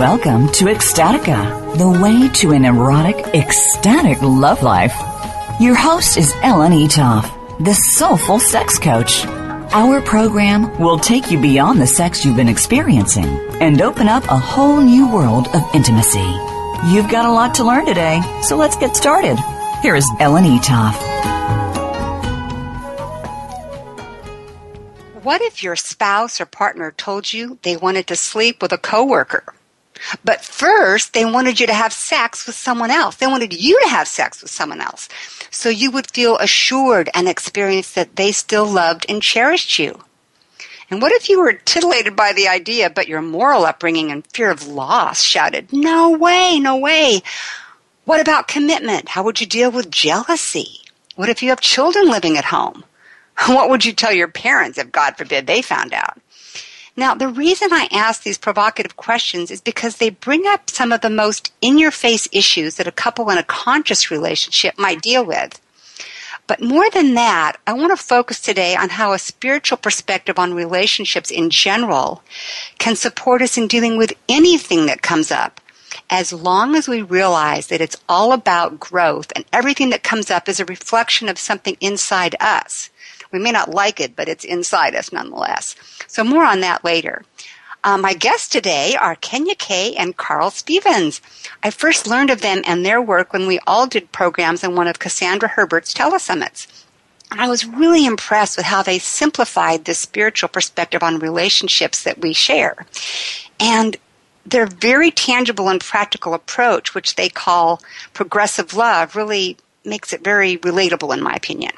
Welcome to Ecstatica, the way to an erotic, ecstatic love life. Your host is Ellen Eatough, the soulful sex coach. Our program will take you beyond the sex you've been experiencing and open up a whole new world of intimacy. You've got a lot to learn today, so let's get started. Here is Ellen Eatough. What if your spouse or partner told you they wanted to sleep with a coworker? But first, they wanted you to have sex with someone else. They wanted you to have sex with someone else. So you would feel assured and experience that they still loved and cherished you. And what if you were titillated by the idea, but your moral upbringing and fear of loss shouted, No way, no way. What about commitment? How would you deal with jealousy? What if you have children living at home? What would you tell your parents if, God forbid, they found out? Now, the reason I ask these provocative questions is because they bring up some of the most in your face issues that a couple in a conscious relationship might deal with. But more than that, I want to focus today on how a spiritual perspective on relationships in general can support us in dealing with anything that comes up, as long as we realize that it's all about growth and everything that comes up is a reflection of something inside us. We may not like it, but it's inside us nonetheless. So more on that later. Uh, my guests today are Kenya K and Carl Stevens. I first learned of them and their work when we all did programs in one of Cassandra Herbert's telesummits. I was really impressed with how they simplified the spiritual perspective on relationships that we share. And their very tangible and practical approach, which they call progressive love, really makes it very relatable in my opinion.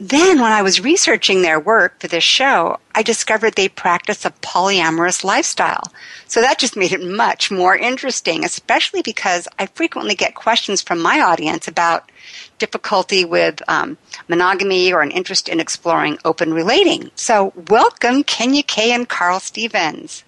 Then, when I was researching their work for this show, I discovered they practice a polyamorous lifestyle. So that just made it much more interesting, especially because I frequently get questions from my audience about difficulty with um, monogamy or an interest in exploring open relating. So, welcome, Kenya K and Carl Stevens.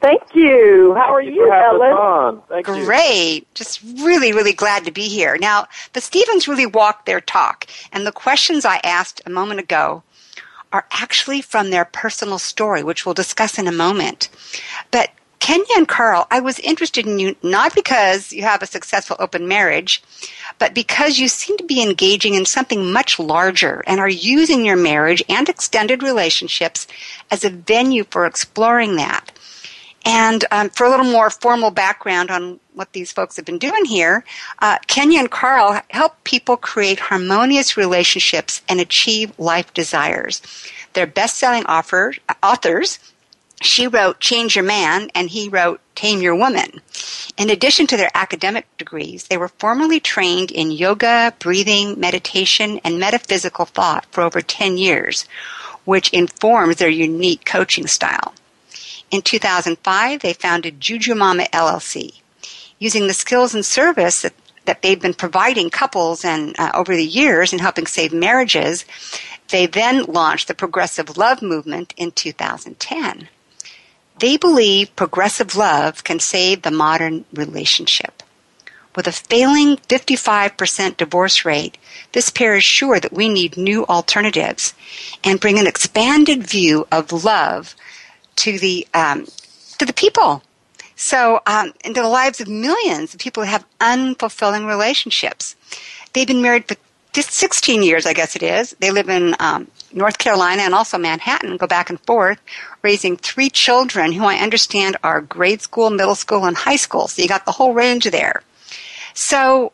Thank you. How are Thank you, Ellen? Thank Great. You. Just really, really glad to be here. Now, the Stevens really walked their talk, and the questions I asked a moment ago are actually from their personal story, which we'll discuss in a moment. But Kenya and Carl, I was interested in you not because you have a successful open marriage, but because you seem to be engaging in something much larger and are using your marriage and extended relationships as a venue for exploring that. And um, for a little more formal background on what these folks have been doing here, uh, Kenya and Carl help people create harmonious relationships and achieve life desires. They're best-selling author, authors. She wrote Change Your Man, and he wrote Tame Your Woman. In addition to their academic degrees, they were formally trained in yoga, breathing, meditation, and metaphysical thought for over 10 years, which informs their unique coaching style. In 2005, they founded Juju Mama LLC. Using the skills and service that, that they've been providing couples and uh, over the years in helping save marriages, they then launched the Progressive Love Movement in 2010. They believe progressive love can save the modern relationship. With a failing 55% divorce rate, this pair is sure that we need new alternatives and bring an expanded view of love to the um, to the people. So um, into the lives of millions of people who have unfulfilling relationships. They've been married for just 16 years, I guess it is. They live in um, North Carolina and also Manhattan, go back and forth, raising three children who I understand are grade school, middle school, and high school. So you got the whole range there. So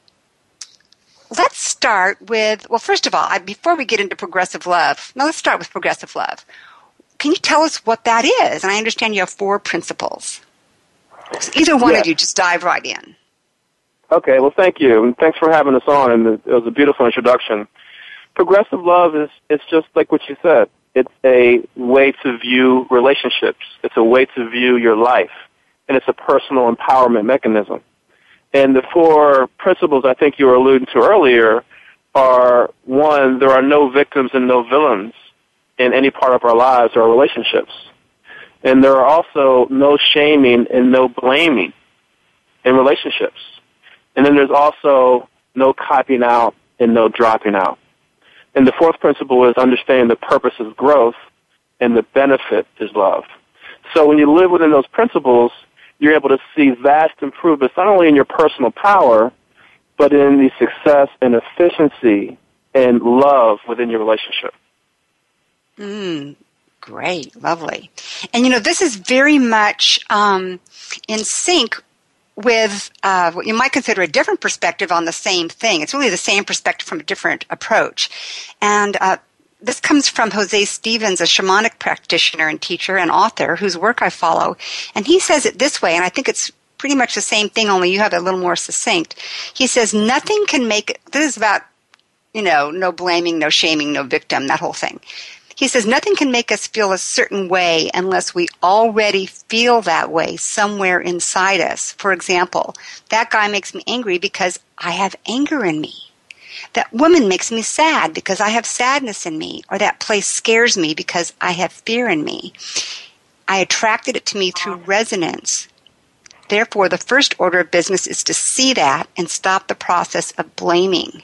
let's start with, well, first of all, I, before we get into progressive love, now let's start with progressive love. Can you tell us what that is? And I understand you have four principles. So either one Yes. of you, just dive right in. Okay, well, thank you, and thanks for having us on. And it was a beautiful introduction. Progressive love is it's just like what you said. It's a way to view relationships. It's a way to view your life, and it's a personal empowerment mechanism. And the four principles I think you were alluding to earlier are one, there are no victims and no villains in any part of our lives or our relationships. And there are also no shaming and no blaming in relationships. And then there's also no copying out and no dropping out. And the fourth principle is understanding the purpose of growth and the benefit is love. So when you live within those principles, you're able to see vast improvements not only in your personal power, but in the success and efficiency and love within your relationship. Mm, great, lovely. And you know, this is very much um, in sync with uh, what you might consider a different perspective on the same thing. It's really the same perspective from a different approach. And uh, this comes from Jose Stevens, a shamanic practitioner and teacher and author whose work I follow. And he says it this way, and I think it's pretty much the same thing, only you have it a little more succinct. He says, nothing can make, this is about, you know, no blaming, no shaming, no victim, that whole thing. He says, nothing can make us feel a certain way unless we already feel that way somewhere inside us. For example, that guy makes me angry because I have anger in me. That woman makes me sad because I have sadness in me, or that place scares me because I have fear in me. I attracted it to me through resonance. Therefore, the first order of business is to see that and stop the process of blaming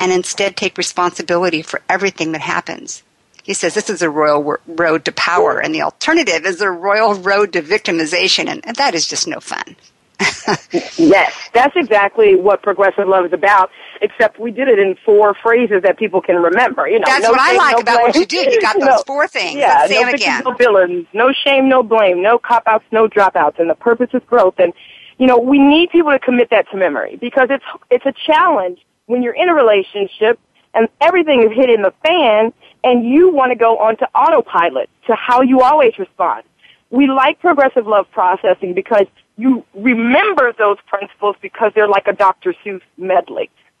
and instead take responsibility for everything that happens. He says this is a royal road to power, and the alternative is a royal road to victimization, and, and that is just no fun. yes, that's exactly what progressive love is about. Except we did it in four phrases that people can remember. You know, that's no what shame, I like no about blame. what you did. You got those no, four things. Yeah, Let's say no again. no villains, no shame, no blame, no cop outs, no dropouts, and the purpose is growth. And you know, we need people to commit that to memory because it's it's a challenge when you're in a relationship and everything is hitting the fan and you want to go onto autopilot to how you always respond. We like progressive love processing because you remember those principles because they're like a Dr. Seuss medley.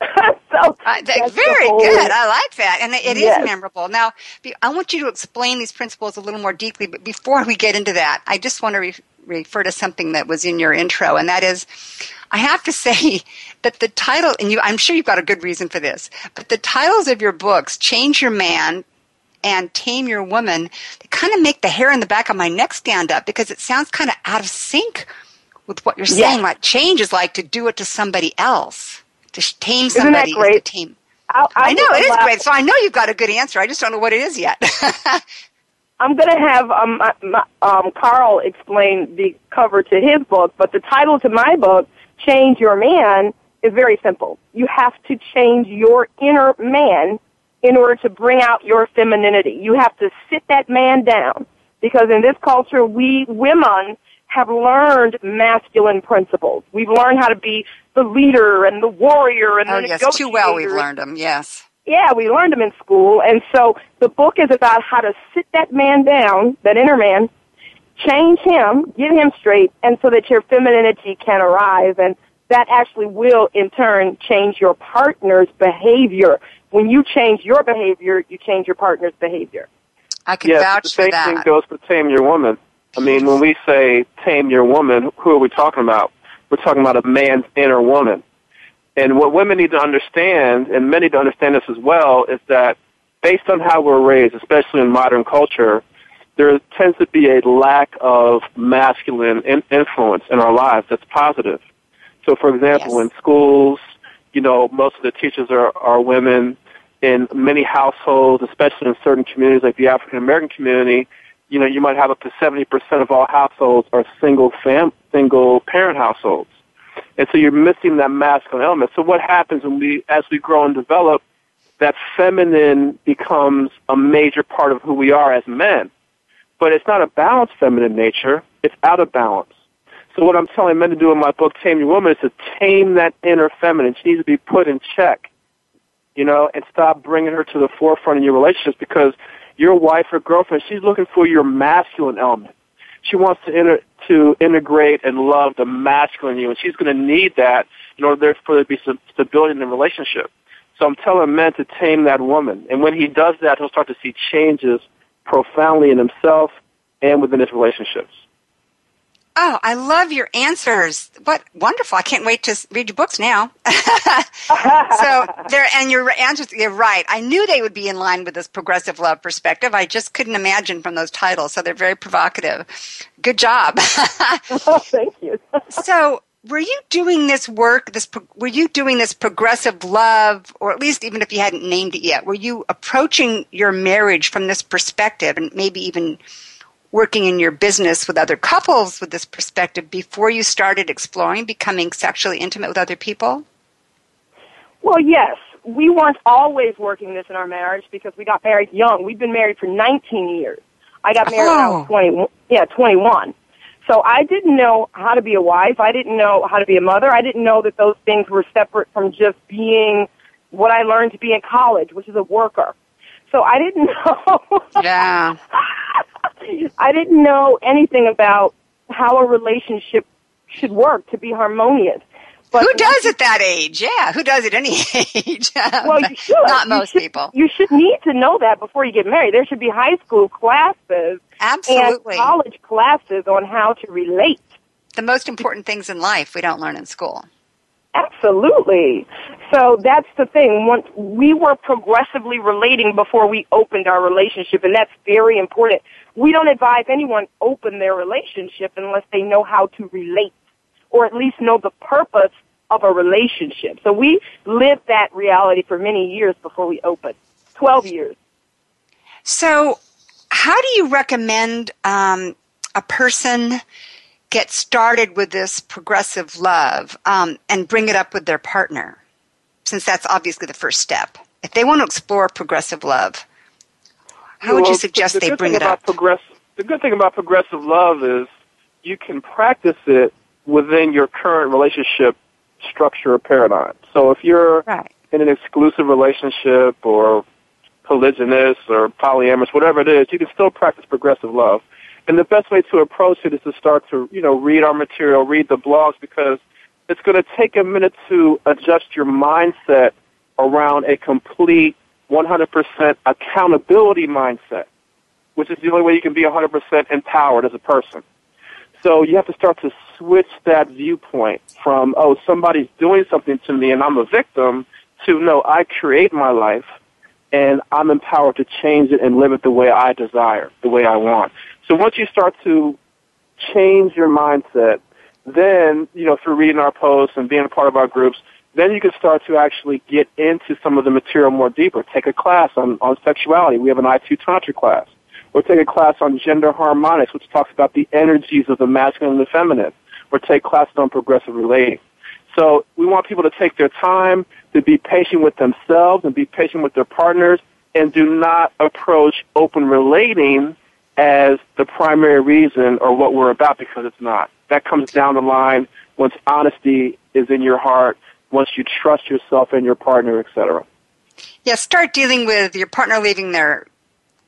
so uh, very whole, good. I like that, and it, it yes. is memorable. Now, I want you to explain these principles a little more deeply. But before we get into that, I just want to re- refer to something that was in your intro, and that is, I have to say that the title, and you, I'm sure you've got a good reason for this, but the titles of your books, "Change Your Man," and Tame Your Woman, they kind of make the hair in the back of my neck stand up because it sounds kind of out of sync with what you're saying. Yes. Like change is like to do it to somebody else. To tame somebody Isn't that great? is to tame. I, I know it is great. So I know you've got a good answer. I just don't know what it is yet. I'm going to have um, my, my, um, Carl explain the cover to his book, but the title to my book, Change Your Man, is very simple. You have to change your inner man in order to bring out your femininity. You have to sit that man down because in this culture, we women have learned masculine principles. We've learned how to be the leader and the warrior and oh the yes, negotiator. too well we've learned them. Yes. Yeah, we learned them in school. And so the book is about how to sit that man down, that inner man, change him, get him straight, and so that your femininity can arise. And that actually will, in turn, change your partner's behavior. When you change your behavior, you change your partner's behavior. I can yes, vouch the for same that. thing goes for tame your woman. I mean, when we say tame your woman, who are we talking about? We're talking about a man's inner woman. And what women need to understand, and men need to understand this as well, is that based on how we're raised, especially in modern culture, there tends to be a lack of masculine in- influence in our lives that's positive. So, for example, Yes. in schools, you know, most of the teachers are, are women. In many households, especially in certain communities like the African American community, you know, you might have up to 70% of all households are single fam, single parent households. And so you're missing that masculine element. So what happens when we, as we grow and develop, that feminine becomes a major part of who we are as men. But it's not a balanced feminine nature. It's out of balance. So what I'm telling men to do in my book, Tame Your Woman, is to tame that inner feminine. She needs to be put in check, you know, and stop bringing her to the forefront in your relationships because your wife or girlfriend, she's looking for your masculine element. She wants to inter- to integrate and love the masculine you, and she's going to need that in order for there to be some stability in the relationship. So I'm telling men to tame that woman, and when he does that, he'll start to see changes profoundly in himself and within his relationships. Oh, I love your answers. What wonderful. I can't wait to read your books now. so there, and your answers, you're right. I knew they would be in line with this progressive love perspective. I just couldn't imagine from those titles. So they're very provocative. Good job. oh, thank you. so were you doing this work, this, were you doing this progressive love, or at least even if you hadn't named it yet, were you approaching your marriage from this perspective and maybe even working in your business with other couples with this perspective before you started exploring becoming sexually intimate with other people? Well, yes. We weren't always working this in our marriage because we got married young. We've been married for 19 years. I got married oh. when I was 20, yeah, 21. So I didn't know how to be a wife. I didn't know how to be a mother. I didn't know that those things were separate from just being what I learned to be in college, which is a worker. So I didn't know. Yeah. I didn't know anything about how a relationship should work to be harmonious. But who does at that age? Yeah, who does at any age? well, you should. Not you most should, people. You should need to know that before you get married. There should be high school classes Absolutely. and college classes on how to relate. The most important things in life we don't learn in school. Absolutely. So that's the thing. Once we were progressively relating before we opened our relationship, and that's very important. We don't advise anyone open their relationship unless they know how to relate, or at least know the purpose of a relationship. So we lived that reality for many years before we opened. Twelve years. So, how do you recommend um, a person? get started with this progressive love um, and bring it up with their partner, since that's obviously the first step. If they want to explore progressive love, how would you suggest the they bring it up? Progress- the good thing about progressive love is you can practice it within your current relationship structure or paradigm. So if you're right. in an exclusive relationship or polygynous or polyamorous, whatever it is, you can still practice progressive love. And the best way to approach it is to start to, you know, read our material, read the blogs, because it's going to take a minute to adjust your mindset around a complete 100% accountability mindset, which is the only way you can be 100% empowered as a person. So you have to start to switch that viewpoint from, oh, somebody's doing something to me and I'm a victim, to, no, I create my life and I'm empowered to change it and live it the way I desire, the way I want. So once you start to change your mindset, then, you know, through reading our posts and being a part of our groups, then you can start to actually get into some of the material more deeper. Take a class on, on sexuality. We have an I2 Tantra class. Or take a class on gender harmonics, which talks about the energies of the masculine and the feminine. Or take classes on progressive relating. So we want people to take their time, to be patient with themselves and be patient with their partners, and do not approach open relating as the primary reason or what we're about because it's not. That comes down the line once honesty is in your heart, once you trust yourself and your partner, etc. Yeah, start dealing with your partner leaving their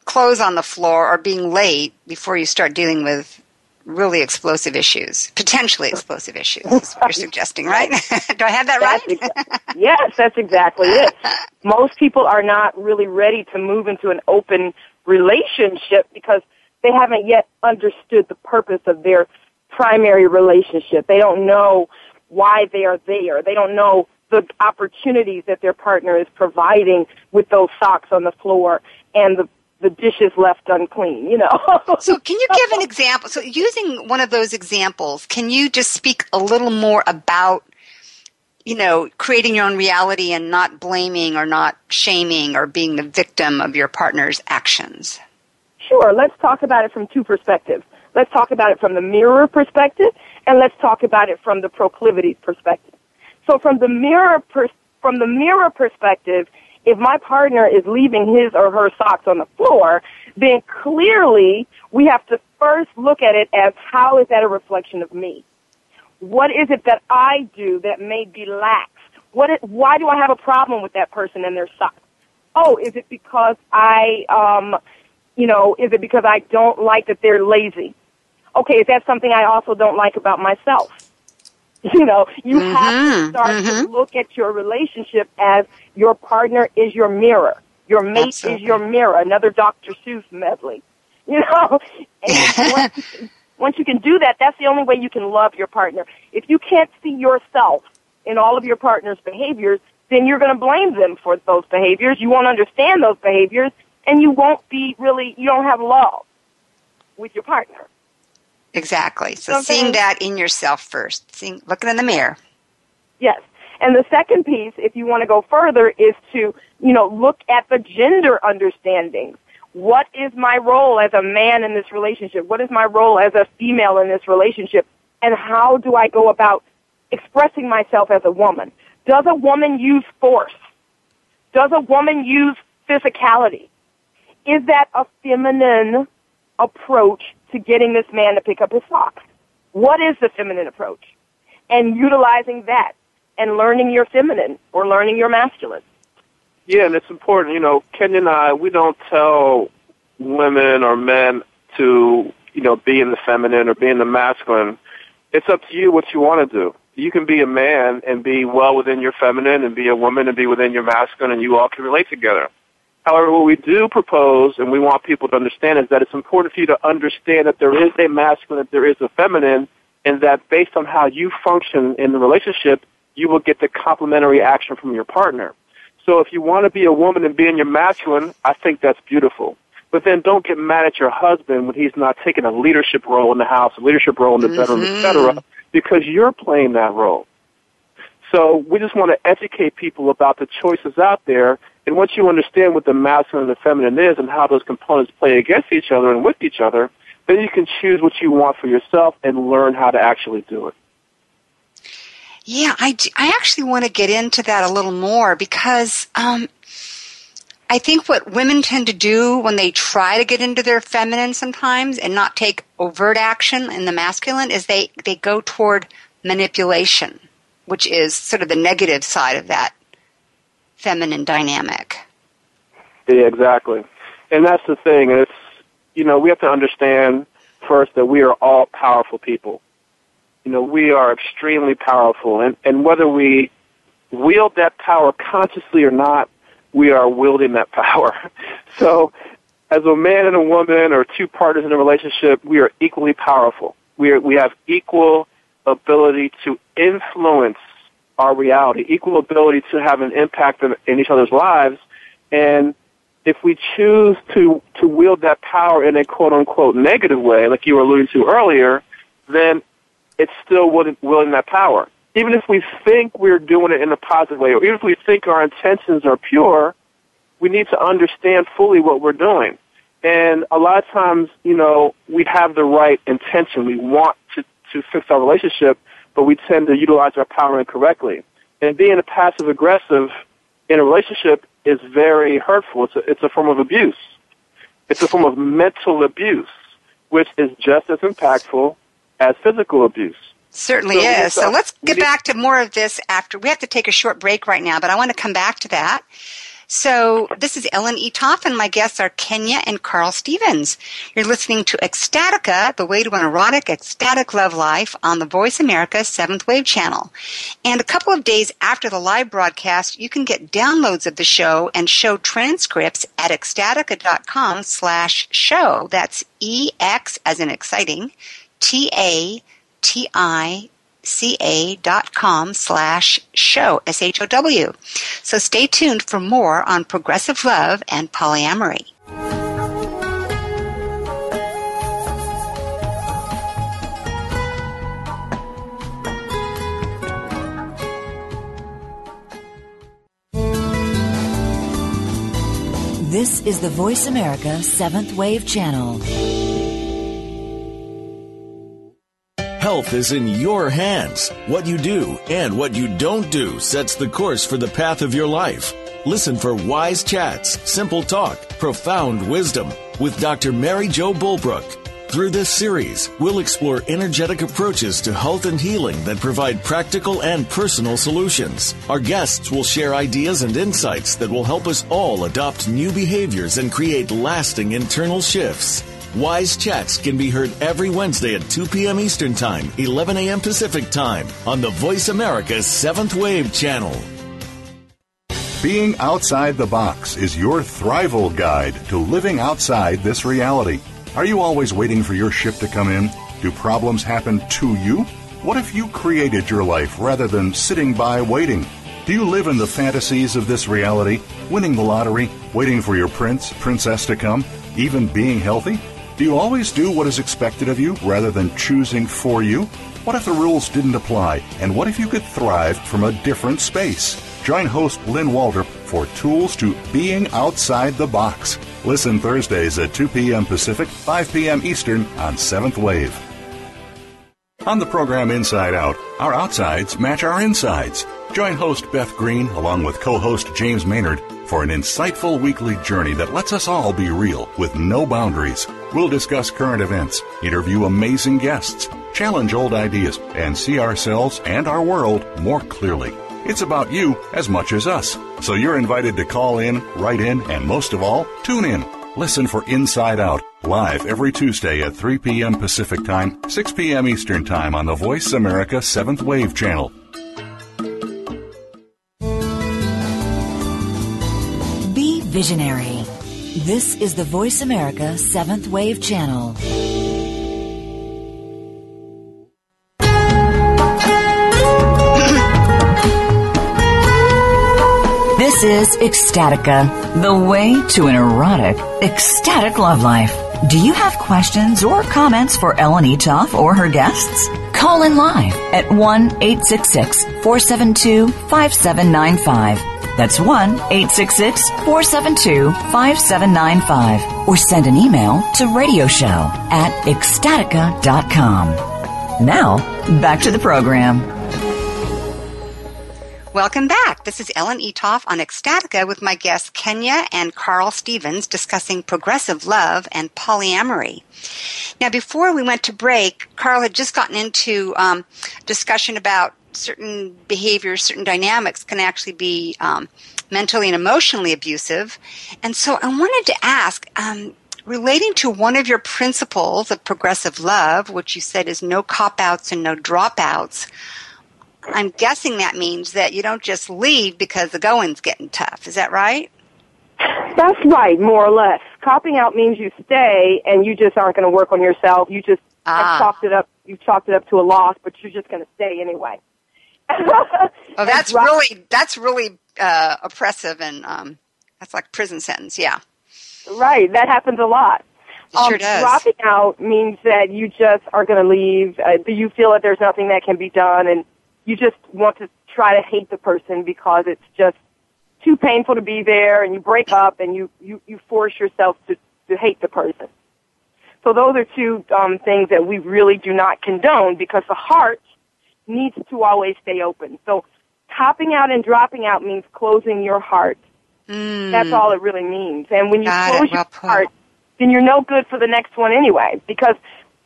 clothes on the floor or being late before you start dealing with really explosive issues, potentially explosive issues, is what you're suggesting, right? Do I have that that's right? Exa- yes, that's exactly it. Most people are not really ready to move into an open relationship because they haven't yet understood the purpose of their primary relationship. They don't know why they are there. They don't know the opportunities that their partner is providing with those socks on the floor and the the dishes left unclean, you know. so can you give an example? So using one of those examples, can you just speak a little more about you know, creating your own reality and not blaming or not shaming or being the victim of your partner's actions? Sure, let's talk about it from two perspectives. Let's talk about it from the mirror perspective, and let's talk about it from the proclivities perspective. So from the mirror pers- from the mirror perspective, if my partner is leaving his or her socks on the floor, then clearly we have to first look at it as how is that a reflection of me? What is it that I do that may be lax? What is, why do I have a problem with that person and their socks? Oh, is it because I um, you know, is it because I don't like that they're lazy? Okay, is that something I also don't like about myself? You know, you mm-hmm, have to start mm-hmm. to look at your relationship as your partner is your mirror. Your mate Absolutely. is your mirror. Another Dr. Seuss medley. You know, and once, you can, once you can do that, that's the only way you can love your partner. If you can't see yourself in all of your partner's behaviors, then you're going to blame them for those behaviors. You won't understand those behaviors, and you won't be really, you don't have love with your partner. Exactly. So Something, seeing that in yourself first, seeing, looking in the mirror. Yes. And the second piece, if you want to go further, is to, you know, look at the gender understandings. What is my role as a man in this relationship? What is my role as a female in this relationship? And how do I go about expressing myself as a woman? Does a woman use force? Does a woman use physicality? Is that a feminine approach to getting this man to pick up his socks? What is the feminine approach? And utilizing that and learning your feminine or learning your masculine. Yeah, and it's important. You know, Kenya and I, we don't tell women or men to, you know, be in the feminine or be in the masculine. It's up to you what you want to do. You can be a man and be well within your feminine and be a woman and be within your masculine and you all can relate together. However, what we do propose and we want people to understand is that it's important for you to understand that there is a masculine, that there is a feminine, and that based on how you function in the relationship, you will get the complementary action from your partner. So if you want to be a woman and be in your masculine, I think that's beautiful. But then don't get mad at your husband when he's not taking a leadership role in the house, a leadership role in the bedroom, mm-hmm. etc., because you're playing that role. So we just want to educate people about the choices out there and once you understand what the masculine and the feminine is and how those components play against each other and with each other, then you can choose what you want for yourself and learn how to actually do it. Yeah, I, I actually want to get into that a little more because um, I think what women tend to do when they try to get into their feminine sometimes and not take overt action in the masculine is they, they go toward manipulation, which is sort of the negative side of that feminine dynamic. Yeah, exactly. And that's the thing. It's, you know, we have to understand first that we are all powerful people. You know, we are extremely powerful. And, and whether we wield that power consciously or not, we are wielding that power. so, as a man and a woman or two partners in a relationship, we are equally powerful. We, are, we have equal ability to influence our reality, equal ability to have an impact in, in each other's lives. And if we choose to, to wield that power in a quote unquote negative way, like you were alluding to earlier, then it's still wielding that power. Even if we think we're doing it in a positive way, or even if we think our intentions are pure, we need to understand fully what we're doing. And a lot of times, you know, we have the right intention. We want to, to fix our relationship, but we tend to utilize our power incorrectly. And being a passive aggressive in a relationship is very hurtful. It's a, it's a form of abuse. It's a form of mental abuse, which is just as impactful as physical abuse. Certainly so is. So let's get back to more of this after. We have to take a short break right now, but I want to come back to that. So this is Ellen Eatough, and my guests are Kenya and Carl Stevens. You're listening to Ecstatica, the way to an erotic, ecstatic love life on the Voice America Seventh Wave channel. And a couple of days after the live broadcast, you can get downloads of the show and show transcripts at ecstatica.com slash show. That's E-X as in exciting, T-A-T-I ca.com slash show, S-H-O-W. So stay tuned for more on progressive love and polyamory. This is the Voice America Seventh Wave Channel. Health is in your hands. What you do and what you don't do sets the course for the path of your life. Listen for wise chats, simple talk, profound wisdom with Dr. Mary Jo Bulbrook. Through this series, we'll explore energetic approaches to health and healing that provide practical and personal solutions. Our guests will share ideas and insights that will help us all adopt new behaviors and create lasting internal shifts. Wise Chats can be heard every Wednesday at 2 p.m. Eastern Time, 11 a.m. Pacific Time on the Voice America 7th Wave channel. Being outside the box is your Thrival guide to living outside this reality. Are you always waiting for your ship to come in? Do problems happen to you? What if you created your life rather than sitting by waiting? Do you live in the fantasies of this reality, winning the lottery, waiting for your prince, princess to come, even being healthy? Do you always do what is expected of you rather than choosing for you? What if the rules didn't apply? And what if you could thrive from a different space? Join host Lynn Walter for tools to being outside the box. Listen Thursdays at 2 p.m. Pacific, 5 p.m. Eastern on 7th Wave. On the program Inside Out, our outsides match our insides. Join host Beth Green along with co-host James Maynard for an insightful weekly journey that lets us all be real with no boundaries. We'll discuss current events, interview amazing guests, challenge old ideas, and see ourselves and our world more clearly. It's about you as much as us. So you're invited to call in, write in, and most of all, tune in. Listen for Inside Out, live every Tuesday at 3 p.m. Pacific Time, 6 p.m. Eastern Time on the Voice America 7th Wave channel. Visionary. This is the Voice America 7th Wave channel. This is Ecstatica, the way to an erotic, ecstatic love life. Do you have questions or comments for Ellen Eatough or her guests? Call in live at 1 866 472 5795. That's 1 866 472 5795. Or send an email to radioshow at ecstatica.com. Now, back to the program. Welcome back. This is Ellen Eatough on Ecstatica with my guests Kenya and Carl Stevens discussing progressive love and polyamory. Now, before we went to break, Carl had just gotten into um, discussion about certain behaviors, certain dynamics can actually be um, mentally and emotionally abusive. And so I wanted to ask, um, relating to one of your principles of progressive love, which you said is no cop outs and no dropouts, I'm guessing that means that you don't just leave because the going's getting tough. Is that right? That's right, more or less. Copping out means you stay and you just aren't going to work on yourself. You just Ah. have chalked it up. You've chalked it up to a loss, but you're just going to stay anyway. Oh, that's really that's really uh, oppressive and um, that's like prison sentence. Yeah, Right, that happens a lot. it sure does. Dropping out means that you just are going to leave. Uh, you feel that there's nothing that can be done, and you just want to try to hate the person because it's just too painful to be there, and you break up, and you you you force yourself to to hate the person. So those are two um, things that we really do not condone because the heart needs to always stay open. So topping out and dropping out means closing your heart. That's all it really means. And when you Mm. Got close Well your put. heart, then you're no good for the next one anyway. Because,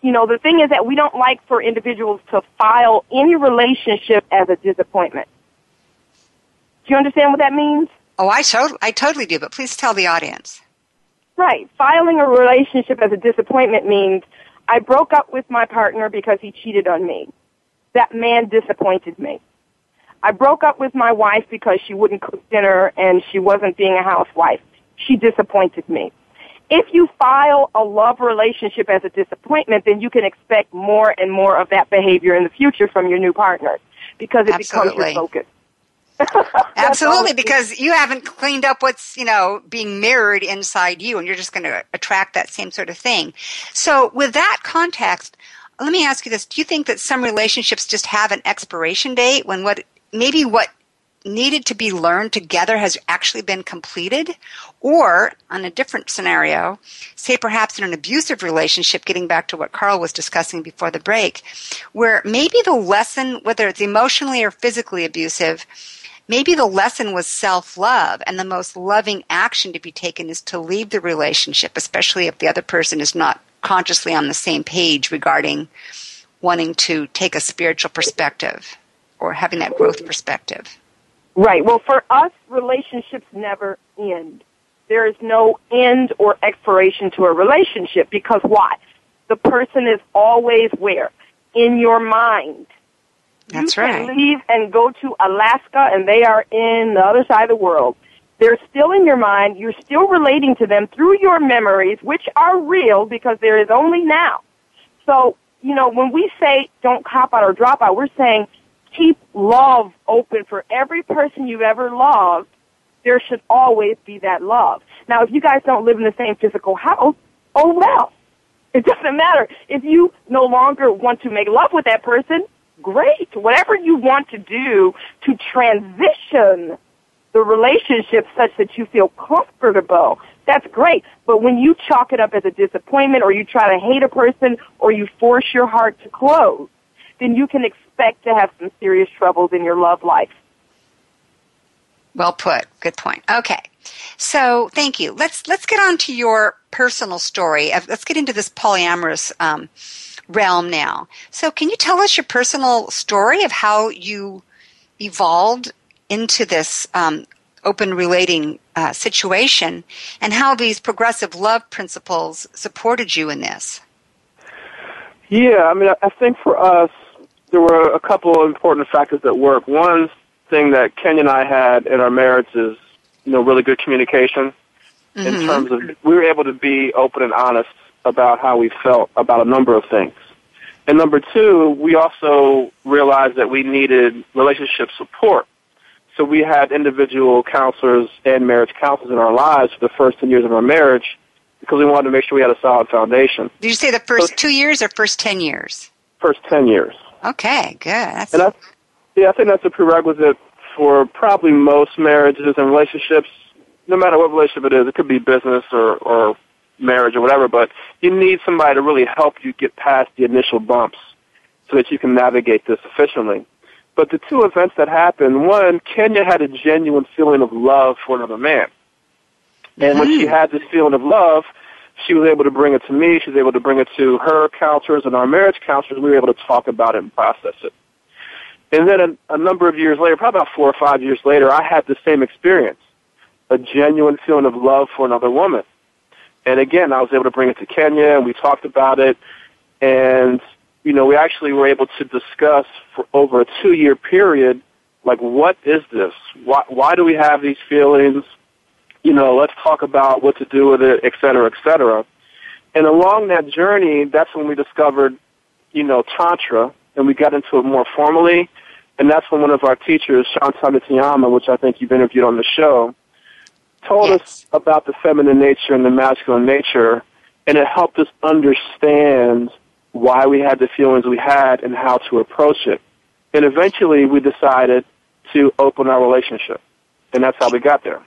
you know, the thing is that we don't like for individuals to file any relationship as a disappointment. Do you understand what that means? Oh, I totally I totally do. But please tell the audience. Right. Filing a relationship as a disappointment means I broke up with my partner because he cheated on me. That man disappointed me. I broke up with my wife because she wouldn't cook dinner and she wasn't being a housewife. She disappointed me. If you file a love relationship as a disappointment, then you can expect more and more of that behavior in the future from your new partner because it becomes Absolutely. your focus. Absolutely, because you haven't cleaned up what's you know being mirrored inside you, and you're just going to attract that same sort of thing. So, with that context, let me ask you this: Do you think that some relationships just have an expiration date when what maybe what needed to be learned together has actually been completed? Or, on a different scenario, say perhaps in an abusive relationship, getting back to what Carl was discussing before the break, where maybe the lesson, whether it's emotionally or physically abusive, maybe the lesson was self love, and the most loving action to be taken is to leave the relationship, especially if the other person is not consciously on the same page regarding wanting to take a spiritual perspective or having that growth perspective. Right. Well, for us, relationships never end. there is no end or expiration to a relationship because why? The person is always where? In your mind. That's you right. leave and go to Alaska and they are in the other side of the world. They're still in your mind. You're still relating to them through your memories, which are real because there is only now. So, you know, when we say don't cop out or drop out, we're saying keep love open for every person you've ever loved. There should always be that love. Now, if you guys don't live in the same physical house, oh well. It doesn't matter. If you no longer want to make love with that person, great. Whatever you want to do to transition the relationship such that you feel comfortable, that's great. But when you chalk it up as a disappointment or you try to hate a person or you force your heart to close, then you can expect to have some serious troubles in your love life. Well put. Good point. Okay. So thank you. Let's let's get on to your personal story. Let's get into this polyamorous um, realm now. So can you tell us your personal story of how you evolved into this um, open relating uh, situation and how these progressive love principles supported you in this? Yeah, I mean, I think for us, there were a couple of important factors that work. One thing that Kenya and I had in our marriage is, you know, really good communication mm-hmm. in terms of we were able to be open and honest about how we felt about a number of things. And number two, we also realized that we needed relationship support. So we had individual counselors and marriage counselors in our lives for the first 10 years of our marriage because we wanted to make sure we had a solid foundation. Did you say the first so, two years or first 10 years? First 10 years. Okay, good. That's... And I, yeah, I think that's a prerequisite for probably most marriages and relationships, no matter what relationship it is. It could be business or, or marriage or whatever, but you need somebody to really help you get past the initial bumps so that you can navigate this efficiently. But the two events that happened, one, Kenya had a genuine feeling of love for another man. And when she mm-hmm. had this feeling of love, she was able to bring it to me. She was able to bring it to her counselors and our marriage counselors. We were able to talk about it and process it. And then a, a number of years later, probably about four or five years later, I had the same experience. A genuine feeling of love for another woman. And again, I was able to bring it to Kenya and we talked about it. And, you know, we actually were able to discuss for over a two year period, like, what is this? Why, why do we have these feelings? You know, let's talk about what to do with it, et cetera, et cetera. And along that journey, that's when we discovered, you know, Tantra, and we got into it more formally. And that's when one of our teachers, Shanta Nitiyama, which I think you've interviewed on the show, told yes. us about the feminine nature and the masculine nature, and it helped us understand why we had the feelings we had and how to approach it. And eventually we decided to open our relationship. And that's how we got there.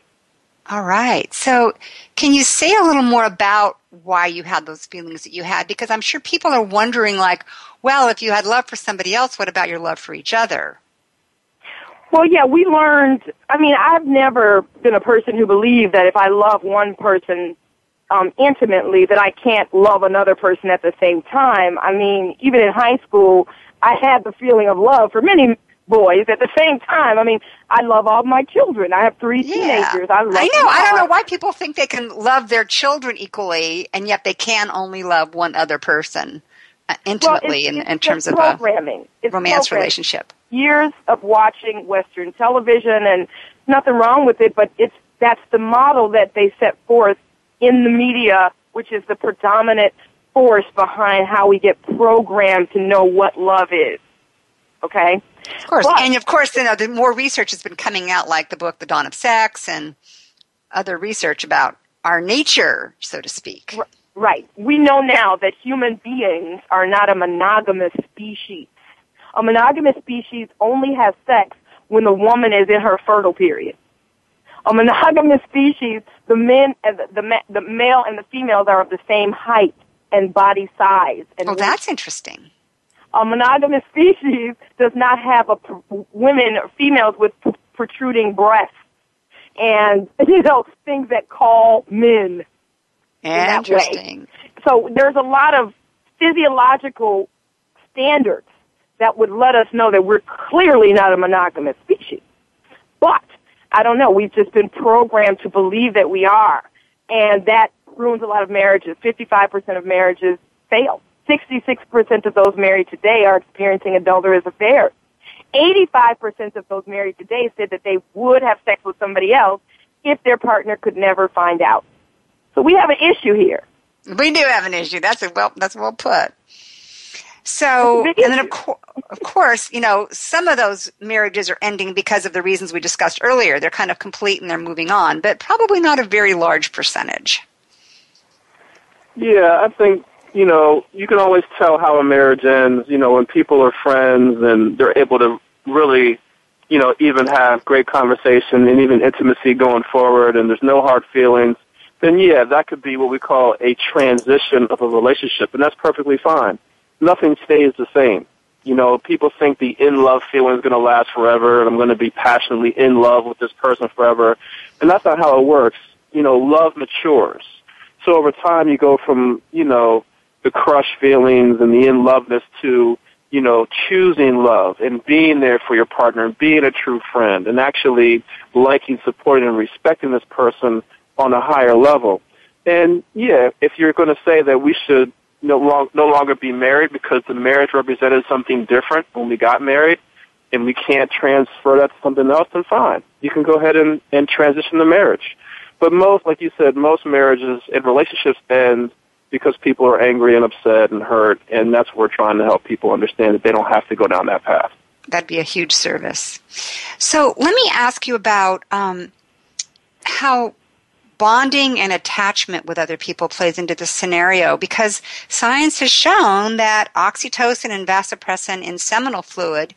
All right. So, can you say a little more about why you had those feelings that you had? Because I'm sure people are wondering, like, well, if you had love for somebody else, what about your love for each other? Well, yeah, we learned. I mean, I've never been a person who believed that if I love one person um, intimately, that I can't love another person at the same time. I mean, even in high school, I had the feeling of love for many boys at the same time. I mean, I love all my children. I have three yeah. teenagers. I love. I know. I don't know why people think they can love their children equally, and yet they can only love one other person intimately well, it's, in, in terms of programming. a romance relationship years of watching Western television and nothing wrong with it, but it's, that's the model that they set forth in the media, which is the predominant force behind how we get programmed to know what love is. Okay? Of course. But, and of course, you know, the more research has been coming out, like the book The Dawn of Sex and other research about our nature, so to speak. Right. We know now that human beings are not a monogamous species. A monogamous species only has sex when the woman is in her fertile period. A monogamous species, the men and the, the, the male and the females are of the same height and body size. And oh, that's interesting. A monogamous species does not have a women or females with protruding breasts and you know things that call men. Interesting. So there's a lot of physiological standards that would let us know that we're clearly not a monogamous species. But I don't know. We've just been programmed to believe that we are. And that ruins a lot of marriages. 55% of marriages fail. 66% of those married today are experiencing adulterous affairs. 85% of those married today said that they would have sex with somebody else if their partner could never find out. So we have an issue here. We do have an issue. That's a well. That's well put. So, and then of, co- of course, you know, some of those marriages are ending because of the reasons we discussed earlier. They're kind of complete and they're moving on, but probably not a very large percentage. Yeah, I think you know you can always tell how a marriage ends. You know, when people are friends and they're able to really, you know, even have great conversation and even intimacy going forward, and there's no hard feelings. Then yeah, that could be what we call a transition of a relationship, and that's perfectly fine nothing stays the same. You know, people think the in love feeling is going to last forever and I'm going to be passionately in love with this person forever. And that's not how it works. You know, love matures. So over time you go from, you know, the crush feelings and the in loveness to, you know, choosing love and being there for your partner and being a true friend and actually liking, supporting, and respecting this person on a higher level. And yeah, if you're going to say that we should no, long, no longer be married because the marriage represented something different when we got married and we can't transfer that to something else, then fine. You can go ahead and, and transition the marriage. But most, like you said, most marriages and relationships end because people are angry and upset and hurt, and that's what we're trying to help people understand that they don't have to go down that path. That'd be a huge service. So let me ask you about um, how bonding and attachment with other people plays into this scenario because science has shown that oxytocin and vasopressin in seminal fluid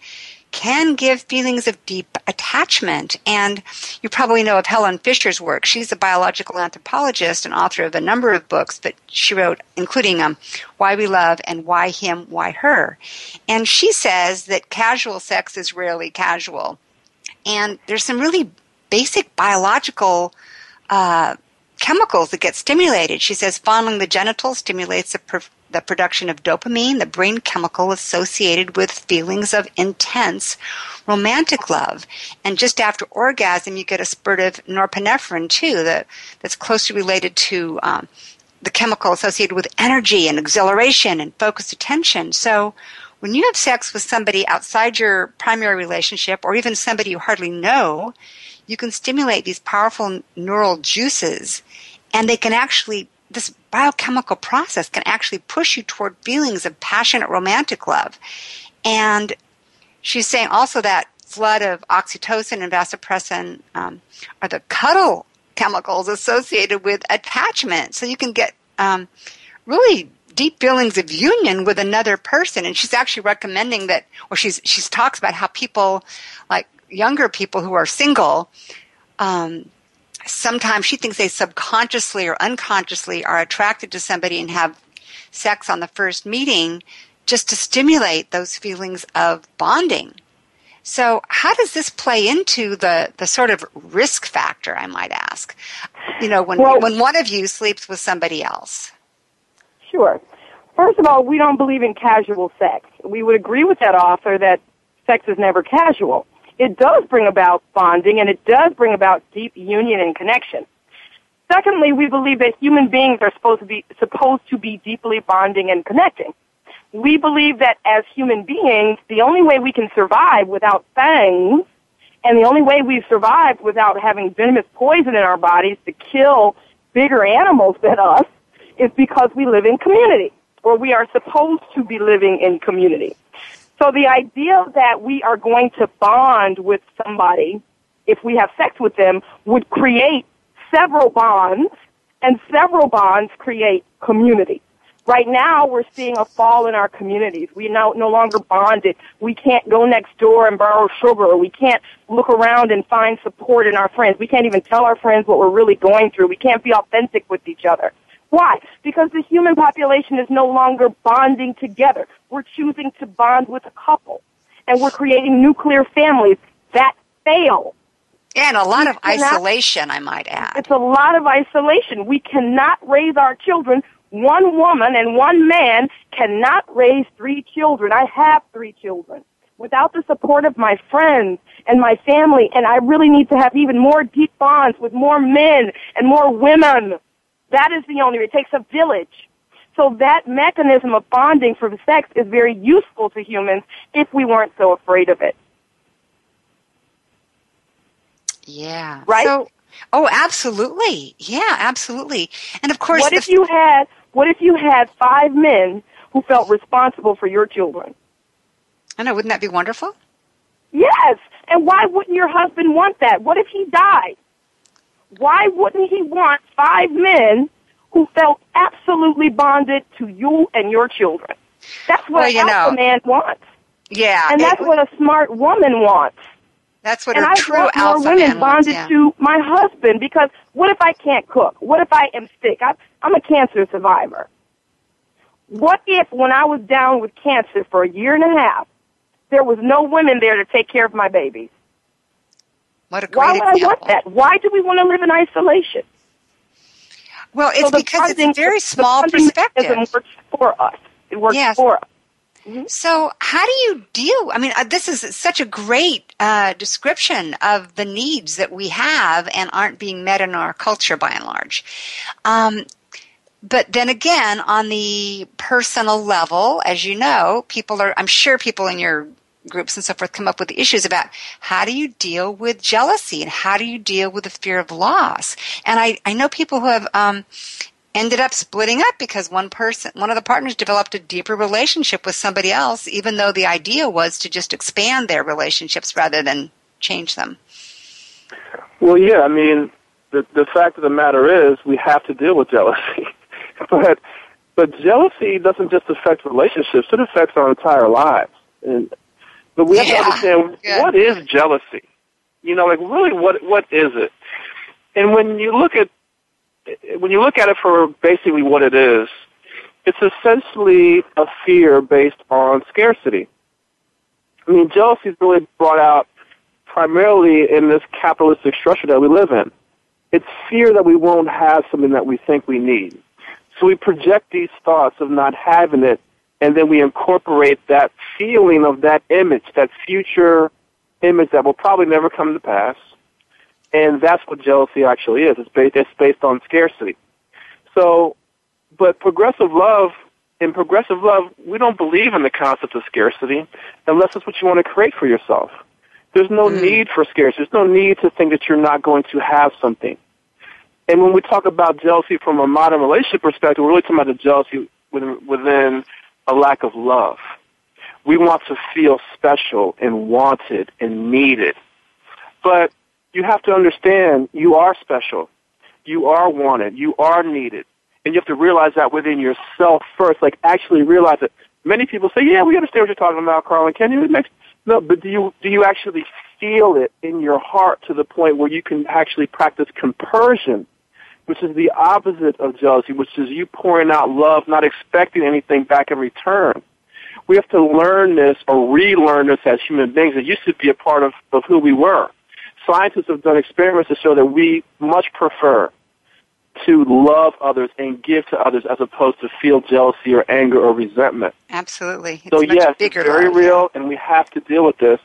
can give feelings of deep attachment. And you probably know of Helen Fisher's work. She's a biological anthropologist and author of a number of books, but she wrote, including um, Why We Love and Why Him, Why Her. And she says that casual sex is rarely casual. And there's some really basic biological uh, chemicals that get stimulated. She says fondling the genitals stimulates the, the production of dopamine, the brain chemical associated with feelings of intense romantic love. And just after orgasm, you get a spurt of norepinephrine too, that, that's closely related to um, the chemical associated with energy and exhilaration and focused attention. So when you have sex with somebody outside your primary relationship or even somebody you hardly know, you can stimulate these powerful neural juices and they can actually this biochemical process can actually push you toward feelings of passionate romantic love. And she's saying also that flood of oxytocin and vasopressin um, are the cuddle chemicals associated with attachment. So you can get um, really deep feelings of union with another person. And she's actually recommending that or she's she's talks about how people like younger people who are single, um, sometimes she thinks they subconsciously or unconsciously are attracted to somebody and have sex on the first meeting just to stimulate those feelings of bonding. So, how does this play into the, the sort of risk factor, I might ask? You know, when, well, when one of you sleeps with somebody else? Sure. First of all, we don't believe in casual sex. We would agree with that author that sex is never casual it does bring about bonding and it does bring about deep union and connection. Secondly, we believe that human beings are supposed to be, supposed to be deeply bonding and connecting. We believe that as human beings, the only way we can survive without fangs and the only way we've survived without having venomous poison in our bodies to kill bigger animals than us is because we live in community, or we are supposed to be living in community. So the idea that we are going to bond with somebody if we have sex with them would create several bonds and several bonds create community. Right now, we're seeing a fall in our communities. We now no longer bonded. We can't go next door and borrow sugar. We can't look around and find support in our friends. We can't even tell our friends what we're really going through. We can't be authentic with each other. Why? Because the human population is no longer bonding together. We're choosing to bond with a couple. And we're creating nuclear families that fail. And a lot we of cannot, isolation, I might add. It's a lot of isolation. We cannot raise our children. One woman and one man cannot raise three children. I have three children. Without the support of my friends and my family, and I really need to have even more deep bonds with more men and more women That is the only, it takes a village. So that mechanism of bonding for sex is very useful to humans if we weren't so afraid of it. Yeah. Right? So, oh, absolutely. Yeah, absolutely. And of course, what if you had, what if you had five men who felt responsible for your children? I know, wouldn't that be wonderful? Yes. And why wouldn't your husband want that? What if he died? Why wouldn't he want five men who felt absolutely bonded to you and your children? That's what Well, you alpha know, man wants. Yeah. And that's it- what a smart woman wants. that's what and a I true want more women man wants, bonded yeah. to my husband because what if I can't cook? What if I am sick? I, I'm a cancer survivor. What if when I was down with cancer for a year and a half, there was no women there to take care of my babies? What a great Why would I want that? Why do we want to live in isolation? Well, it's So because it's a very small perspective. works for us. It works Yes. for us. So, how do you deal? I mean, uh, this is such a great uh, description of the needs that we have and aren't being met in our culture by and large. Um, but then again, on the personal level, as you know, people are, I'm sure people in your groups and so forth come up with issues about how do you deal with jealousy and how do you deal with the fear of loss. And I, I know people who have um, ended up splitting up because one person, one of the partners developed a deeper relationship with somebody else, even though the idea was to just expand their relationships rather than change them. Well, yeah, I mean, the the fact of the matter is, we have to deal with jealousy, but but jealousy doesn't just affect relationships; it affects our entire lives. And but we have Yeah, to understand yeah. what is jealousy. You know, like really, what what is it? And when you look at when you look at it for basically what it is, it's essentially a fear based on scarcity. I mean, jealousy is really brought out primarily in this capitalistic structure that we live in. It's fear that we won't have something that we think we need. So we project these thoughts of not having it, and then we incorporate that feeling of that image, that future image that will probably never come to pass. And that's what jealousy actually is. It's based, it's based on scarcity. So, but progressive love, in progressive love, we don't believe in the concept of scarcity unless it's what you want to create for yourself. There's no mm. need for scarcity. There's no need to think that you're not going to have something. And when we talk about jealousy from a modern relationship perspective, we're really talking about the jealousy within, within a lack of love. We want to feel special and wanted and needed. But you have to understand you are special. You are wanted. You are needed. And you have to realize that within yourself first, like actually realize it. Many people say, yeah, we understand what you're talking about, Carl and Kenya. It makes, no, but do you, do you actually feel it in your heart to the point where you can actually practice compersion, which is the opposite of jealousy, which is you pouring out love, not expecting anything back in return. We have to learn this or relearn this as human beings. It used to be a part of, of who we were. Scientists have done experiments to show that we much prefer to love others and give to others as opposed to feel jealousy or anger or resentment. Absolutely. It's So yes, it's very love. real, and we have to deal with this.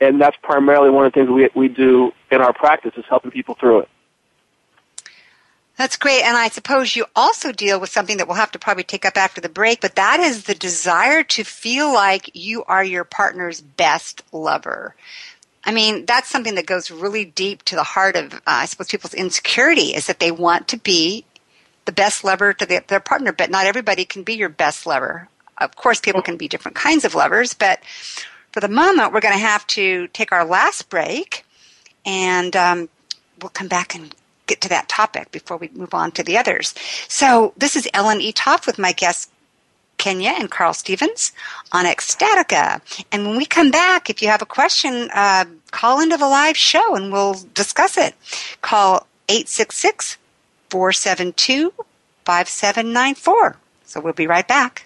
And that's primarily one of the things we we do in our practice is helping people through it. That's great. And I suppose you also deal with something that we'll have to probably take up after the break, but that is the desire to feel like you are your partner's best lover. I mean, that's something that goes really deep to the heart of, uh, I suppose, people's insecurity is that they want to be the best lover to the, their partner, but not everybody can be your best lover. Of course, people can be different kinds of lovers, but for the moment, we're going to have to take our last break and um, we'll come back and get to that topic before we move on to the others. So this is Ellen E. Toff with my guests Kenya and Carl Stevens on Ecstatica. And when we come back, if you have a question, uh, call into the live show and we'll discuss it. Call 866 472 5794. So we'll be right back.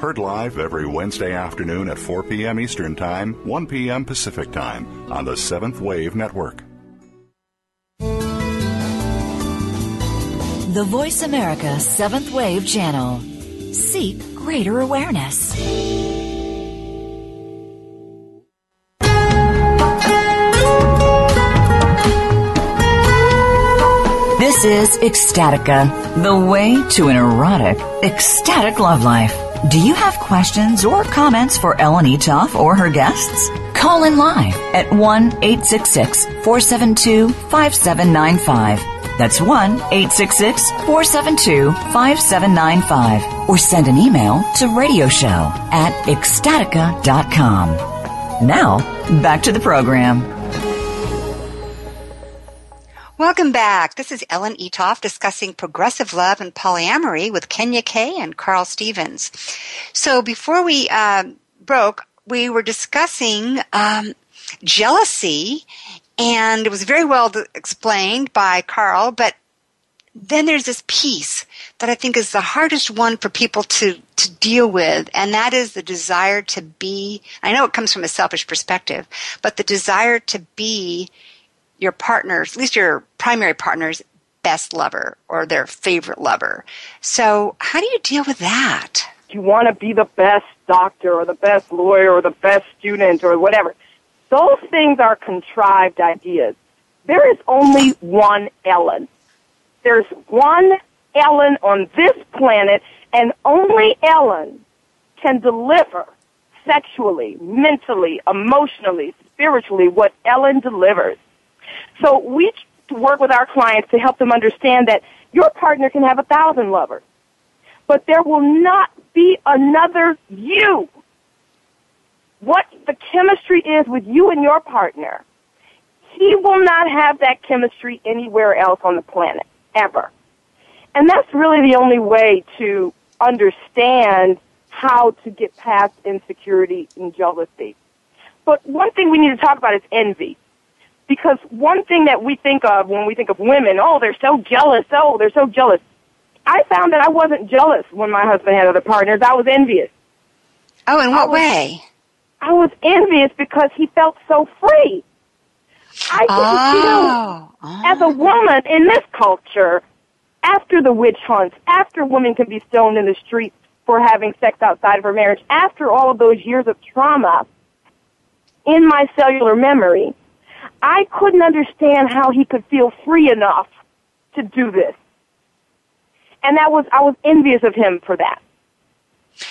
Heard live every Wednesday afternoon at 4 p.m. Eastern Time, 1 p.m. Pacific Time on the Seventh Wave Network. The Voice America Seventh Wave Channel. Seek greater awareness. This is Ecstatica, the way to an erotic, ecstatic love life. Do you have questions or comments for Ellen Eatough or her guests? Call in live at 1 866 472 5795. That's 1 866 472 5795. Or send an email to radioshow at ecstatica.com. Now, back to the program. Welcome back. This is Ellen Eatough discussing progressive love and polyamory with Kenya K and Carl Stevens. So before we uh, broke, we were discussing um, jealousy, and it was very well explained by Carl. But then there's this piece that I think is the hardest one for people to to deal with, and that is the desire to be. I know it comes from a selfish perspective, but the desire to be your partner's, at least your primary partner's best lover or their favorite lover. So, how do you deal with that? You want to be the best doctor or the best lawyer or the best student or whatever. Those things are contrived ideas. There is only one Ellen. There's one Ellen on this planet, and only Ellen can deliver sexually, mentally, emotionally, spiritually what Ellen delivers. So we work with our clients to help them understand that your partner can have a thousand lovers, but there will not be another you. What the chemistry is with you and your partner, he will not have that chemistry anywhere else on the planet, ever. And that's really the only way to understand how to get past insecurity and jealousy. But one thing we need to talk about is envy. Because one thing that we think of when we think of women, oh, they're so jealous, oh, they're so jealous. I found that I wasn't jealous when my husband had other partners. I was envious. Oh, in what I was, way? I was envious because he felt so free. I didn't oh. feel, oh. as a woman in this culture, after the witch hunts, after women can be stoned in the streets for having sex outside of her marriage, after all of those years of trauma, in my cellular memory, I couldn't understand how he could feel free enough to do this. And that was, I was envious of him for that.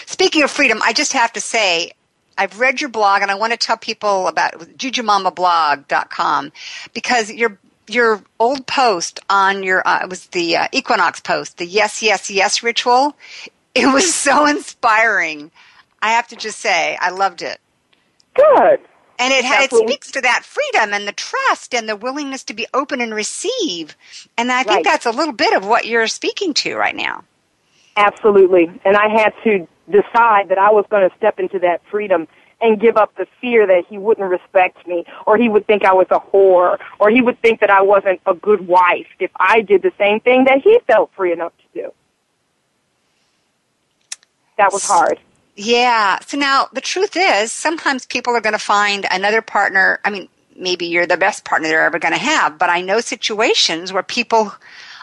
Speaking of freedom, I just have to say, I've read your blog and I want to tell people about jujumamablog.com because your your old post on your uh, it was the uh, equinox post, the yes yes yes ritual. It was so inspiring. I have to just say, I loved it. Good. And it, it speaks to that freedom and the trust and the willingness to be open and receive. And I think right. that's a little bit of what you're speaking to right now. Absolutely. And I had to decide that I was going to step into that freedom and give up the fear that he wouldn't respect me or he would think I was a whore or he would think that I wasn't a good wife if I did the same thing that he felt free enough to do. That was hard. Yeah. So now the truth is, sometimes people are going to find another partner. I mean, maybe you're the best partner they're ever going to have, but I know situations where people,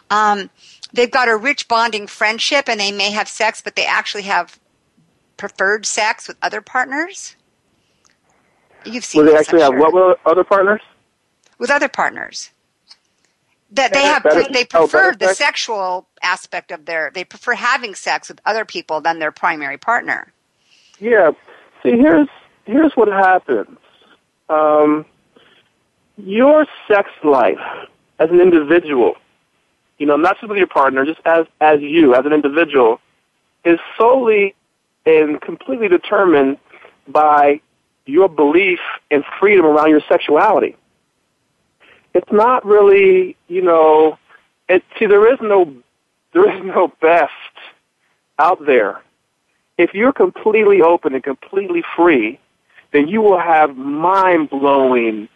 um, they've got a rich bonding friendship and they may have sex, but they actually have preferred sex with other partners. You've seen. Will they actually have what with other partners? With other partners. that they have Better- they oh, prefer better the sex? sexual aspect of their they prefer having sex with other people than their primary partner. Yeah. See, here's here's what happens. Um, your sex life as an individual, you know, not just with your partner, just as as you as an individual, is solely and completely determined by your belief and freedom around your sexuality. It's not really, you know, it, see, there is no there is no best out there if you're completely open and completely free, then you will have mind blowing,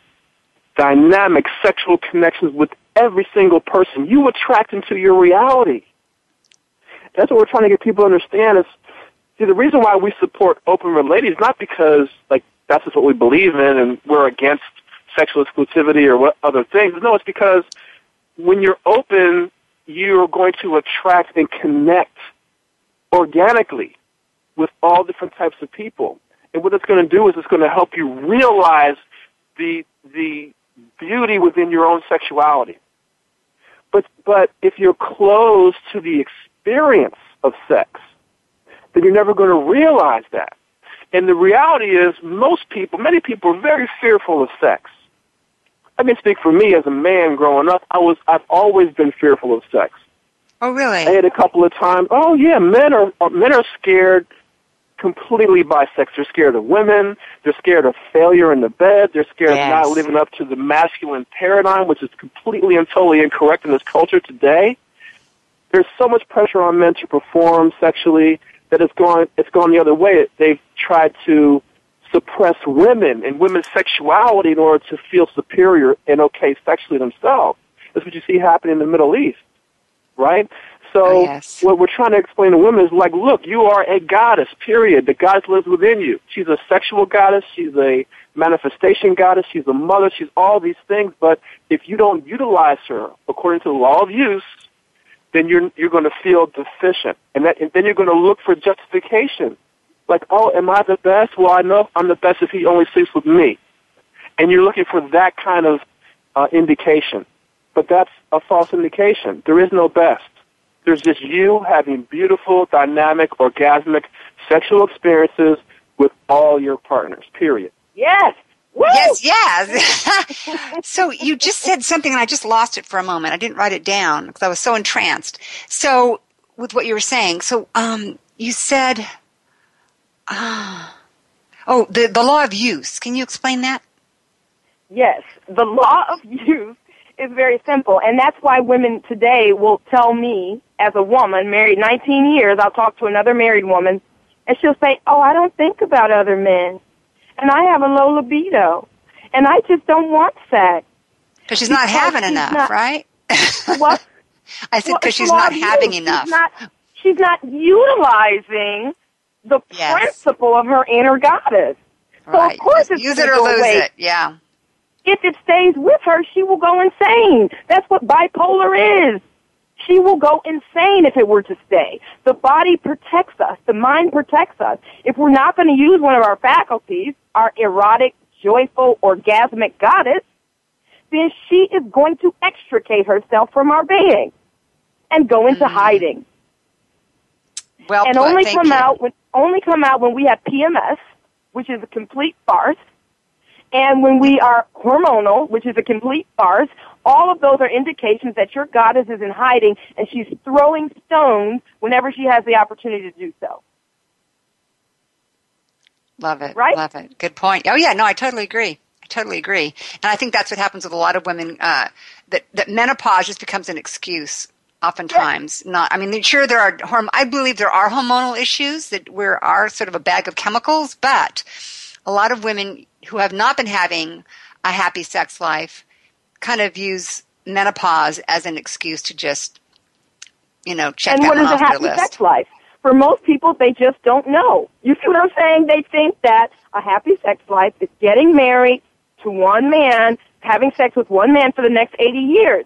dynamic sexual connections with every single person. You attract into your reality. That's what we're trying to get people to understand is see the reason why we support open relations is not because like that's just what we believe in and we're against sexual exclusivity or what other things. No, it's because when you're open, you're going to attract and connect organically with all different types of people. And what it's going to do is it's going to help you realize the the beauty within your own sexuality. But but if you're closed to the experience of sex, then you're never going to realize that. And the reality is most people, many people are very fearful of sex. I can speak for me as a man growing up. I was I've always been fearful of sex. Oh, really? I had a couple of times. Oh yeah, men are are- men are scared completely by sex. They're scared of women. They're scared of failure in the bed. They're scared Yes. of not living up to the masculine paradigm, which is completely and totally incorrect in this culture today. There's so much pressure on men to perform sexually that it's gone it's gone the other way. They've tried to suppress women and women's sexuality in order to feel superior and okay sexually themselves. That's what you see happening in the Middle East, right? So Oh, yes. what we're trying to explain to women is like, look, you are a goddess, period. The goddess lives within you. She's a sexual goddess. She's a manifestation goddess. She's a mother. She's all these things. But if you don't utilize her according to the law of use, then you're you're going to feel deficient, and, that, and then you're going to look for justification. Like, oh, am I the best? Well, I know I'm the best if he only sleeps with me, and you're looking for that kind of uh, indication. But that's a false indication. There is no best. There's just you having beautiful, dynamic, orgasmic sexual experiences with all your partners. Period. Yes. Woo! Yes, yes. so you just said something and I just lost it for a moment. I didn't write it down because I was so entranced. So with what you were saying, so um, you said, ah, oh, the the law of use. Can you explain that? Yes, the law of use is very simple, and that's why women today will tell me, as a woman, married 19 years, I'll talk to another married woman, and she'll say, "Oh, I don't think about other men, and I have a low libido, and I just don't want sex." Because she's not Because having she's enough, not- right? What? I said because it's she's not having use. enough. She's not, she's not utilizing the Yes. principle of her inner goddess. So right. of course it's use it or lose away. it. Yeah. If it stays with her, she will go insane. That's what bipolar is. She will go insane if it were to stay. The body protects us. The mind protects us. If we're not going to use one of our faculties, our erotic, joyful, orgasmic goddess, then she is going to extricate herself from our being and go into mm. hiding. Well and put. only come you. out when only come out when we have PMS, which is a complete farce, and when we are hormonal, which is a complete farce. All of those are indications that your goddess is in hiding and she's throwing stones whenever she has the opportunity to do so. Love it. Right? Love it. Good point. Oh yeah, no, I totally agree. I totally agree. And I think that's what happens with a lot of women. Uh, that that menopause just becomes an excuse. Oftentimes, not. I mean, sure, there are. I believe there are hormonal issues that we are sort of a bag of chemicals, but a lot of women who have not been having a happy sex life kind of use menopause as an excuse to just, you know, check and that what is a off their happy sex life? For most people, they just don't know. You see what I'm saying? They think that a happy sex life is getting married to one man, having sex with one man for the next 80 years.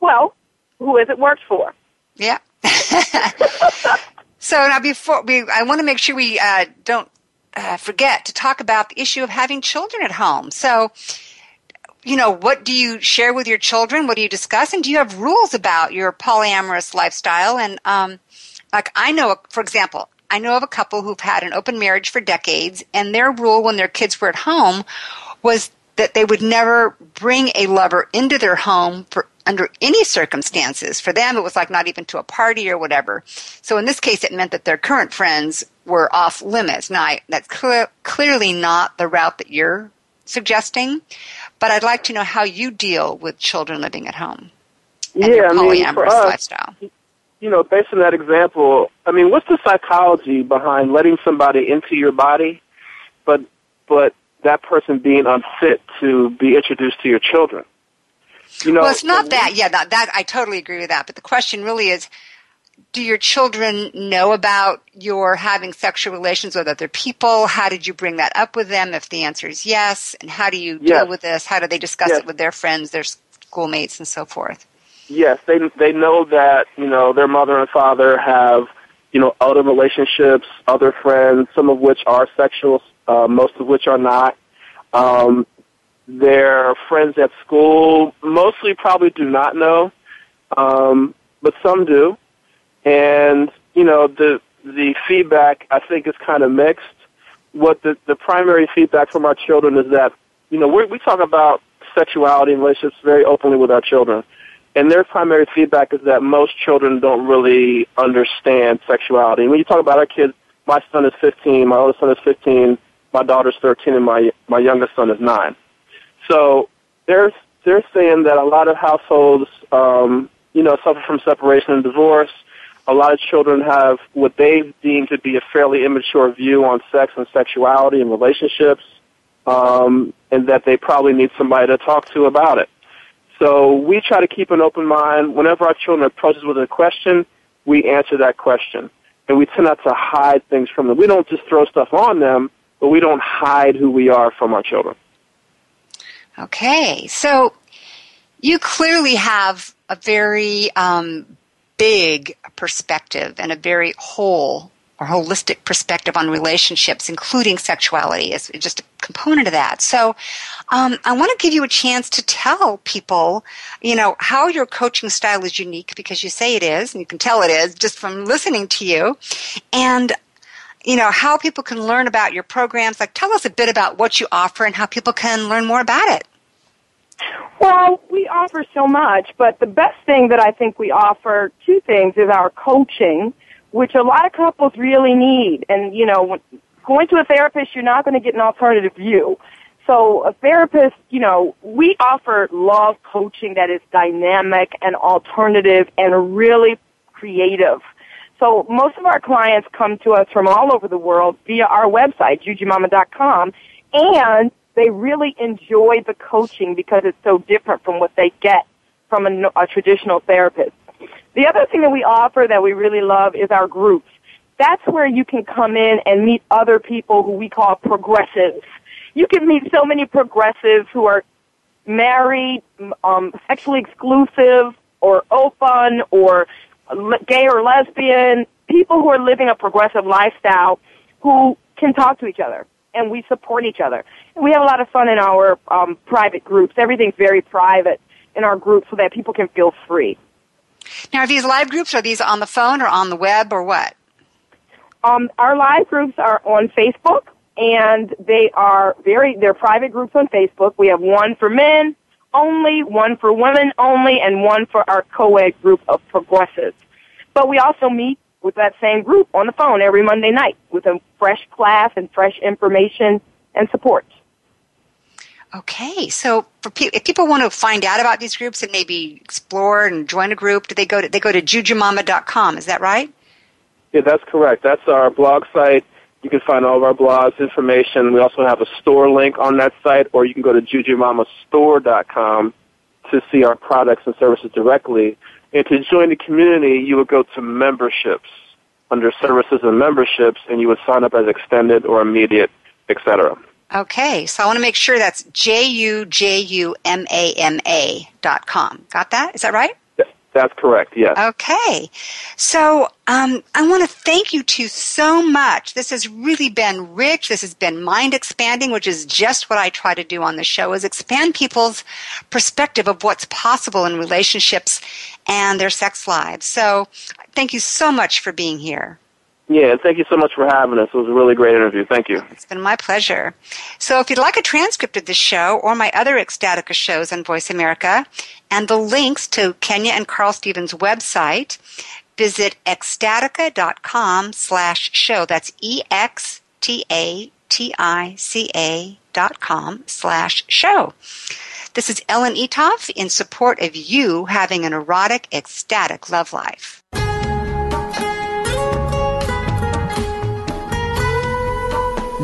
Well, who has it worked for? Yeah. so now before we, I want to make sure we uh, don't uh, forget to talk about the issue of having children at home. So you know, what do you share with your children? What do you discuss? And do you have rules about your polyamorous lifestyle? And, um, like I know, for example, I know of a couple who've had an open marriage for decades, and their rule when their kids were at home was that they would never bring a lover into their home for under any circumstances. For them, it was like not even to a party or whatever. So in this case, it meant that their current friends were off limits. Now, I, that's clear, clearly not the route that you're suggesting, but I'd like to know how you deal with children living at home and yeah, your I mean, polyamorous for us, lifestyle. you know, based on that example, I mean, what's the psychology behind letting somebody into your body, but but that person being unfit to be introduced to your children? You know, well, it's not that. Yeah, that, that I totally agree with that. But the question really is, do your children know about your having sexual relations with other people? How did you bring that up with them? If the answer is yes, and how do you Yes. deal with this? How do they discuss Yes. it with their friends, their schoolmates, and so forth? Yes, they they know that you know their mother and father have you know other relationships, other friends, some of which are sexual, uh, most of which are not. Um, their friends at school mostly probably do not know, um, but some do. And you know the the feedback I think is kind of mixed. What the the primary feedback from our children is that you know we we talk about sexuality and relationships very openly with our children. And their primary feedback is that most children don't really understand sexuality. When you talk about our kids, my son is 15, my oldest son is 15, my daughter's 13, and my my youngest son is nine. So they're they're saying that a lot of households, um, you know, suffer from separation and divorce. A lot of children have what they deem to be a fairly immature view on sex and sexuality and relationships, um, and that they probably need somebody to talk to about it. So we try to keep an open mind. Whenever our children approach us with a question, we answer that question. And we tend not to hide things from them. We don't just throw stuff on them, but we don't hide who we are from our children. Okay, so you clearly have a very um, big perspective and a very whole or holistic perspective on relationships, including sexuality, is just a component of that. So, um, I want to give you a chance to tell people, you know, how your coaching style is unique because you say it is, and you can tell it is just from listening to you, and you know how people can learn about your programs. Like, tell us a bit about what you offer and how people can learn more about it. Well, we offer so much, but the best thing that I think we offer, two things, is our coaching, which a lot of couples really need. And, you know, going to a therapist, you're not going to get an alternative view. So a therapist, you know, we offer love coaching that is dynamic and alternative and really creative. So most of our clients come to us from all over the world via our website, jujumama.com, and they really enjoy the coaching because it's so different from what they get from a, a traditional therapist. The other thing that we offer that we really love is our groups. That's where you can come in and meet other people who we call progressives. You can meet so many progressives who are married, um, sexually exclusive, or open, or gay or lesbian, people who are living a progressive lifestyle who can talk to each other and we support each other. And we have a lot of fun in our um, private groups. Everything's very private in our groups so that people can feel free. Now, are these live groups? Are these on the phone or on the web or what? Um, our live groups are on Facebook, and they are very they're private groups on Facebook. We have one for men only, one for women only, and one for our co-ed group of progressives. But we also meet with that same group on the phone every Monday night with a fresh class and fresh information and support. Okay, so for pe- if people want to find out about these groups and maybe explore and join a group, do they go to they go to jujumama.com? Is that right? Yeah, that's correct. That's our blog site. You can find all of our blogs, information. We also have a store link on that site, or you can go to jujumamastore.com to see our products and services directly. And to join the community, you would go to memberships under services and memberships, and you would sign up as extended or immediate, etc. Okay, so I want to make sure that's J U J U M A M A dot com. Got that? Is that right? That's correct, yes. Okay. So um, I want to thank you two so much. This has really been rich. This has been mind expanding, which is just what I try to do on the show is expand people's perspective of what's possible in relationships and their sex lives. So thank you so much for being here. Yeah, thank you so much for having us. It was a really great interview. Thank you. It's been my pleasure. So if you'd like a transcript of this show or my other Ecstatica shows on Voice America and the links to Kenya and Carl Stevens' website, visit ecstatica.com slash show. That's E-X-T-A-T-I-C-A dot com slash show. This is Ellen Eatough in support of you having an erotic, ecstatic love life.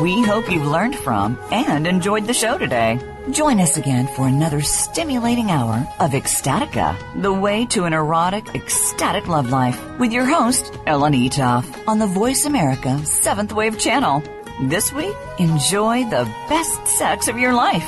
We hope you've learned from and enjoyed the show today. Join us again for another stimulating hour of Ecstatica, the way to an erotic, ecstatic love life, with your host, Ellen Eatough, on the Voice America 7th Wave channel. This week, enjoy the best sex of your life.